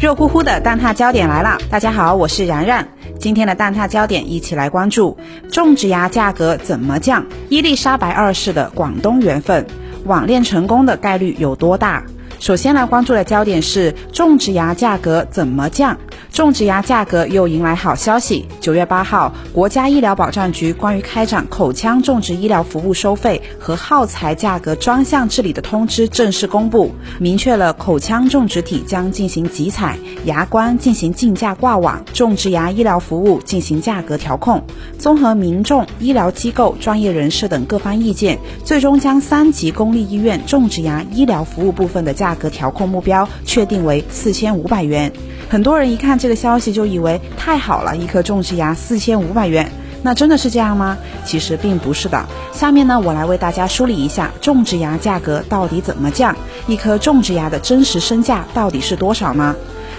热乎乎的蛋挞焦点来了！大家好，我是然然。今天的蛋挞焦点，一起来关注种植牙价格怎么降？伊丽莎白二世的广东缘分，网恋成功的概率有多大？首先来关注的焦点是种植牙价格怎么降？种植牙价格又迎来好消息。九月八号，国家医疗保障局关于开展口腔种植医疗服务收费和耗材价格专项治理的通知正式公布，明确了口腔种植体将进行集采，牙冠进行竞价挂网，种植牙医疗服务进行价格调控。综合民众、医疗机构、专业人士等各方意见，最终将三级公立医院种植牙医疗服务部分的价格调控目标确定为四千五百元。很多人一看这个消息就以为太好了，一颗种植牙四千五百元，那真的是这样吗？其实并不是的。下面呢，我来为大家梳理一下种植牙价格到底怎么降，一颗种植牙的真实身价到底是多少呢？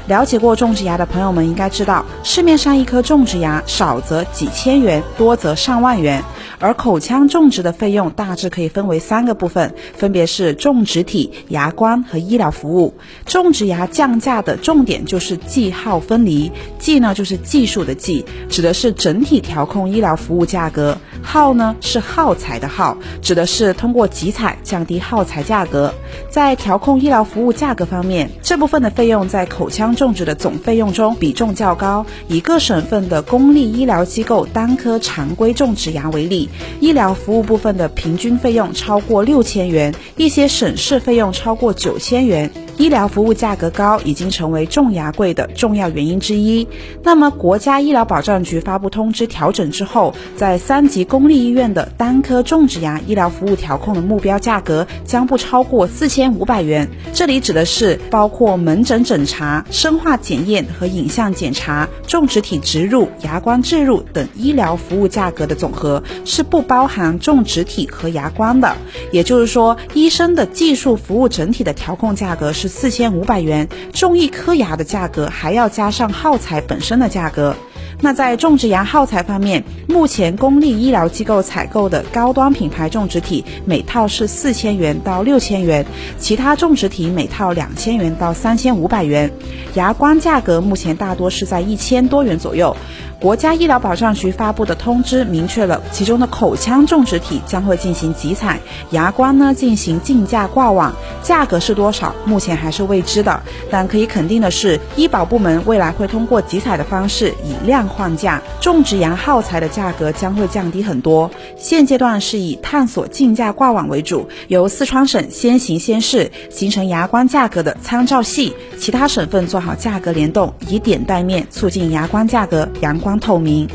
了解过种植牙的朋友们应该知道，市面上一颗种植牙少则几千元，多则上万元。而口腔种植的费用大致可以分为三个部分，分别是种植体、牙冠和医疗服务。种植牙降价的重点就是技耗分离，技呢就是技术的技，指的是整体调控医疗服务价格；耗呢是耗材的耗，指的是通过集采降低耗材价格。在调控医疗服务价格方面，这部分的费用在口腔种植的总费用中比重较高。以各省份的公立医疗机构单颗常规种植牙为例。医疗服务部分的平均费用超过六千元，一些省市费用超过九千元。医疗服务价格高已经成为种牙贵的重要原因之一。那么，国家医疗保障局发布通知调整之后，在三级公立医院的单颗种植牙医疗服务调控的目标价格将不超过四千五百元。这里指的是包括门诊诊查、生化检验和影像检查、种植体植入、牙冠置入等医疗服务价格的总和，是不包含种植体和牙冠的。也就是说，医生的技术服务整体的调控价格是。四千五百元种一颗牙的价格，还要加上耗材本身的价格。那在种植牙耗材方面，目前公立医疗机构采购的高端品牌种植体每套是四千元到六千元，其他种植体每套两千元到三千五百元。牙冠价格目前大多是在一千多元左右。国家医疗保障局发布的通知明确了，其中的口腔种植体将会进行集采，牙冠呢进行竞价挂网，价格是多少，目前还是未知的。但可以肯定的是，医保部门未来会通过集采的方式以量换价，种植牙耗材的价格将会降低很多。现阶段是以探索竞价挂网为主，由四川省先行先试，形成牙关价格的参照系，其他省份做好价格联动，以点带面，促进牙关价格阳。光透明。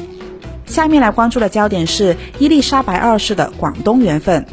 下面来关注的焦点是伊丽莎白二世的广东缘分。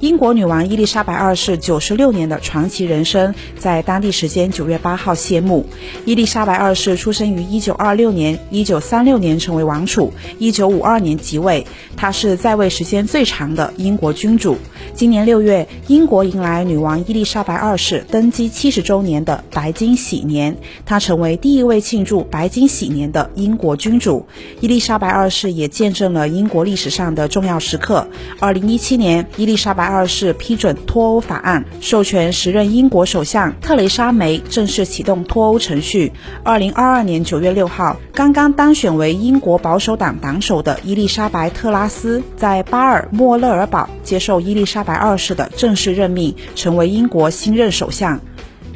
英国女王伊丽莎白二世九十六年的传奇人生在当地时间九月八号谢幕。伊丽莎白二世出生于一九二六年，一九三六年成为王储，一九五二年即位。她是在位时间最长的英国君主。今年六月，英国迎来女王伊丽莎白二世登基七十周年的白金禧年，她成为第一位庆祝白金禧年的英国君主。伊丽莎白二世也见证了英国历史上的重要时刻。二零一七年，伊丽莎白。二世批准脱欧法案，授权时任英国首相特蕾莎梅正式启动脱欧程序。二零二二年九月六号，刚刚当选为英国保守党党首的伊丽莎白特拉斯在巴尔莫勒尔堡接受伊丽莎白二世的正式任命，成为英国新任首相。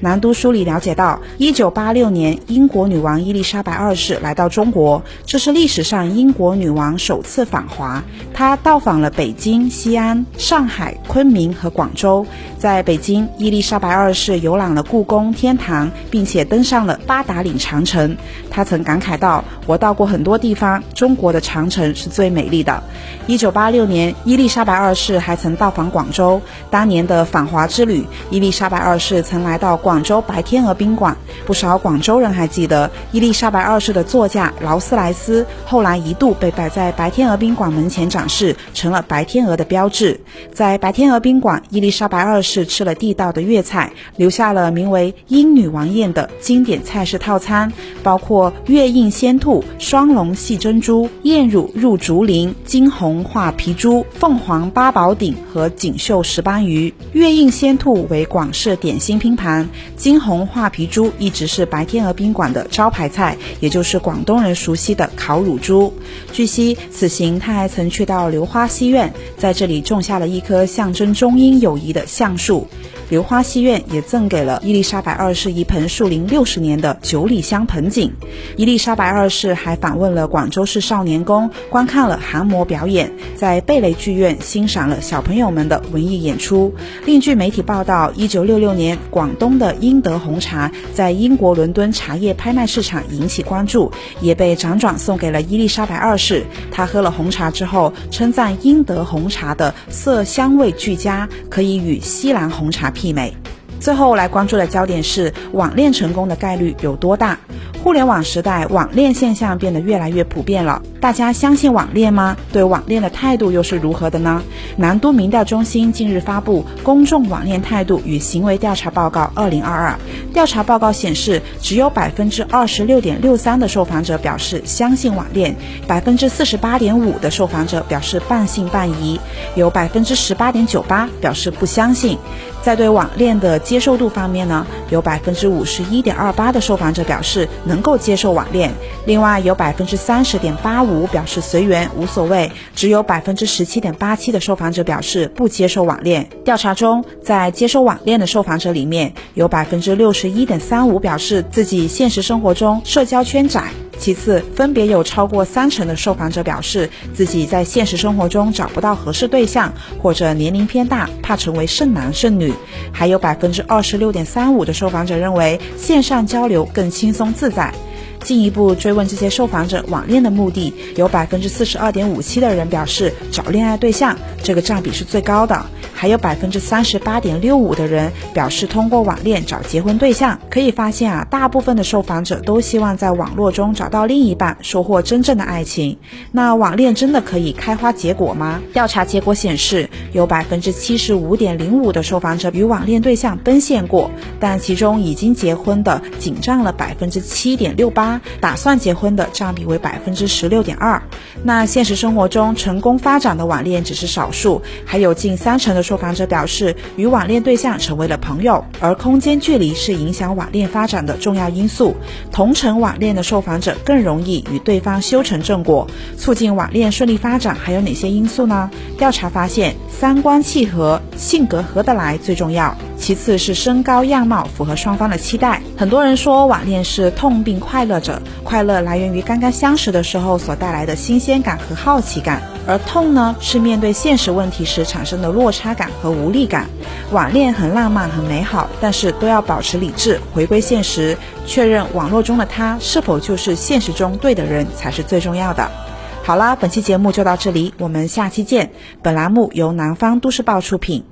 南都书里了解到，一九八六年，英国女王伊丽莎白二世来到中国，这是历史上英国女王首次访华。她到访了北京、西安、上海、昆明和广州。在北京，伊丽莎白二世游览了故宫、天堂，并且登上了八达岭长城。她曾感慨道：“我到过很多地方，中国的长城是最美丽的。”一九八六年，伊丽莎白二世还曾到访广州。当年的访华之旅，伊丽莎白二世曾来到广。广州白天鹅宾馆，不少广州人还记得伊丽莎白二世的座驾劳斯莱斯，后来一度被摆在白天鹅宾馆门前展示，成了白天鹅的标志。在白天鹅宾馆，伊丽莎白二世吃了地道的粤菜，留下了名为“英女王宴”的经典菜式套餐，包括月印鲜兔、双龙戏珍珠、燕乳入竹林、金红画皮猪、凤凰八宝鼎和锦绣石斑鱼。月印鲜兔为广式点心拼盘。金红画皮猪一直是白天鹅宾馆的招牌菜，也就是广东人熟悉的烤乳猪。据悉，此行他还曾去到流花西苑，在这里种下了一棵象征中英友谊的橡树。流花戏院也赠给了伊丽莎白二世一盆树龄六十年的九里香盆景。伊丽莎白二世还访问了广州市少年宫，观看了航模表演，在贝雷剧院欣赏了小朋友们的文艺演出。另据媒体报道，一九六六年，广东的英德红茶在英国伦敦茶叶拍卖市场引起关注，也被辗转送给了伊丽莎白二世。她喝了红茶之后，称赞英德红茶的色香味俱佳，可以与锡兰红茶媲媲美。最后来关注的焦点是网恋成功的概率有多大？互联网时代，网恋现象变得越来越普遍了。大家相信网恋吗？对网恋的态度又是如何的呢？南都民调中心近日发布《公众网恋态度与行为调查报告（二零二二）》。调查报告显示，只有百分之二十六点六三的受访者表示相信网恋，百分之四十八点五的受访者表示半信半疑，有百分之十八点九八表示不相信。在对网恋的接受度方面呢，有百分之五十一点二八的受访者表示能够接受网恋，另外有百分之三十点八五五表示随缘无所谓，只有百分之十七点八七的受访者表示不接受网恋。调查中，在接受网恋的受访者里面，有百分之六十一点三五表示自己现实生活中社交圈窄。其次，分别有超过三成的受访者表示自己在现实生活中找不到合适对象，或者年龄偏大，怕成为剩男剩女。还有百分之二十六点三五的受访者认为线上交流更轻松自在。进一步追问这些受访者网恋的目的，有百分之四十二点五七的人表示找恋爱对象，这个占比是最高的。还有百分之三十八点六五的人表示通过网恋找结婚对象。可以发现啊，大部分的受访者都希望在网络中找到另一半，收获真正的爱情。那网恋真的可以开花结果吗？调查结果显示，有百分之七十五点零五的受访者与网恋对象奔现过，但其中已经结婚的仅占了百分之七点六八。打算结婚的占比为百分之十六点二，那现实生活中成功发展的网恋只是少数，还有近三成的受访者表示与网恋对象成为了朋友，而空间距离是影响网恋发展的重要因素。同城网恋的受访者更容易与对方修成正果，促进网恋顺利发展还有哪些因素呢？调查发现，三观契合、性格合得来最重要。其次是身高样貌符合双方的期待。很多人说网恋是痛并快乐着，快乐来源于刚刚相识的时候所带来的新鲜感和好奇感，而痛呢是面对现实问题时产生的落差感和无力感。网恋很浪漫很美好，但是都要保持理智，回归现实，确认网络中的他是否就是现实中对的人才是最重要的。好啦，本期节目就到这里，我们下期见。本栏目由南方都市报出品。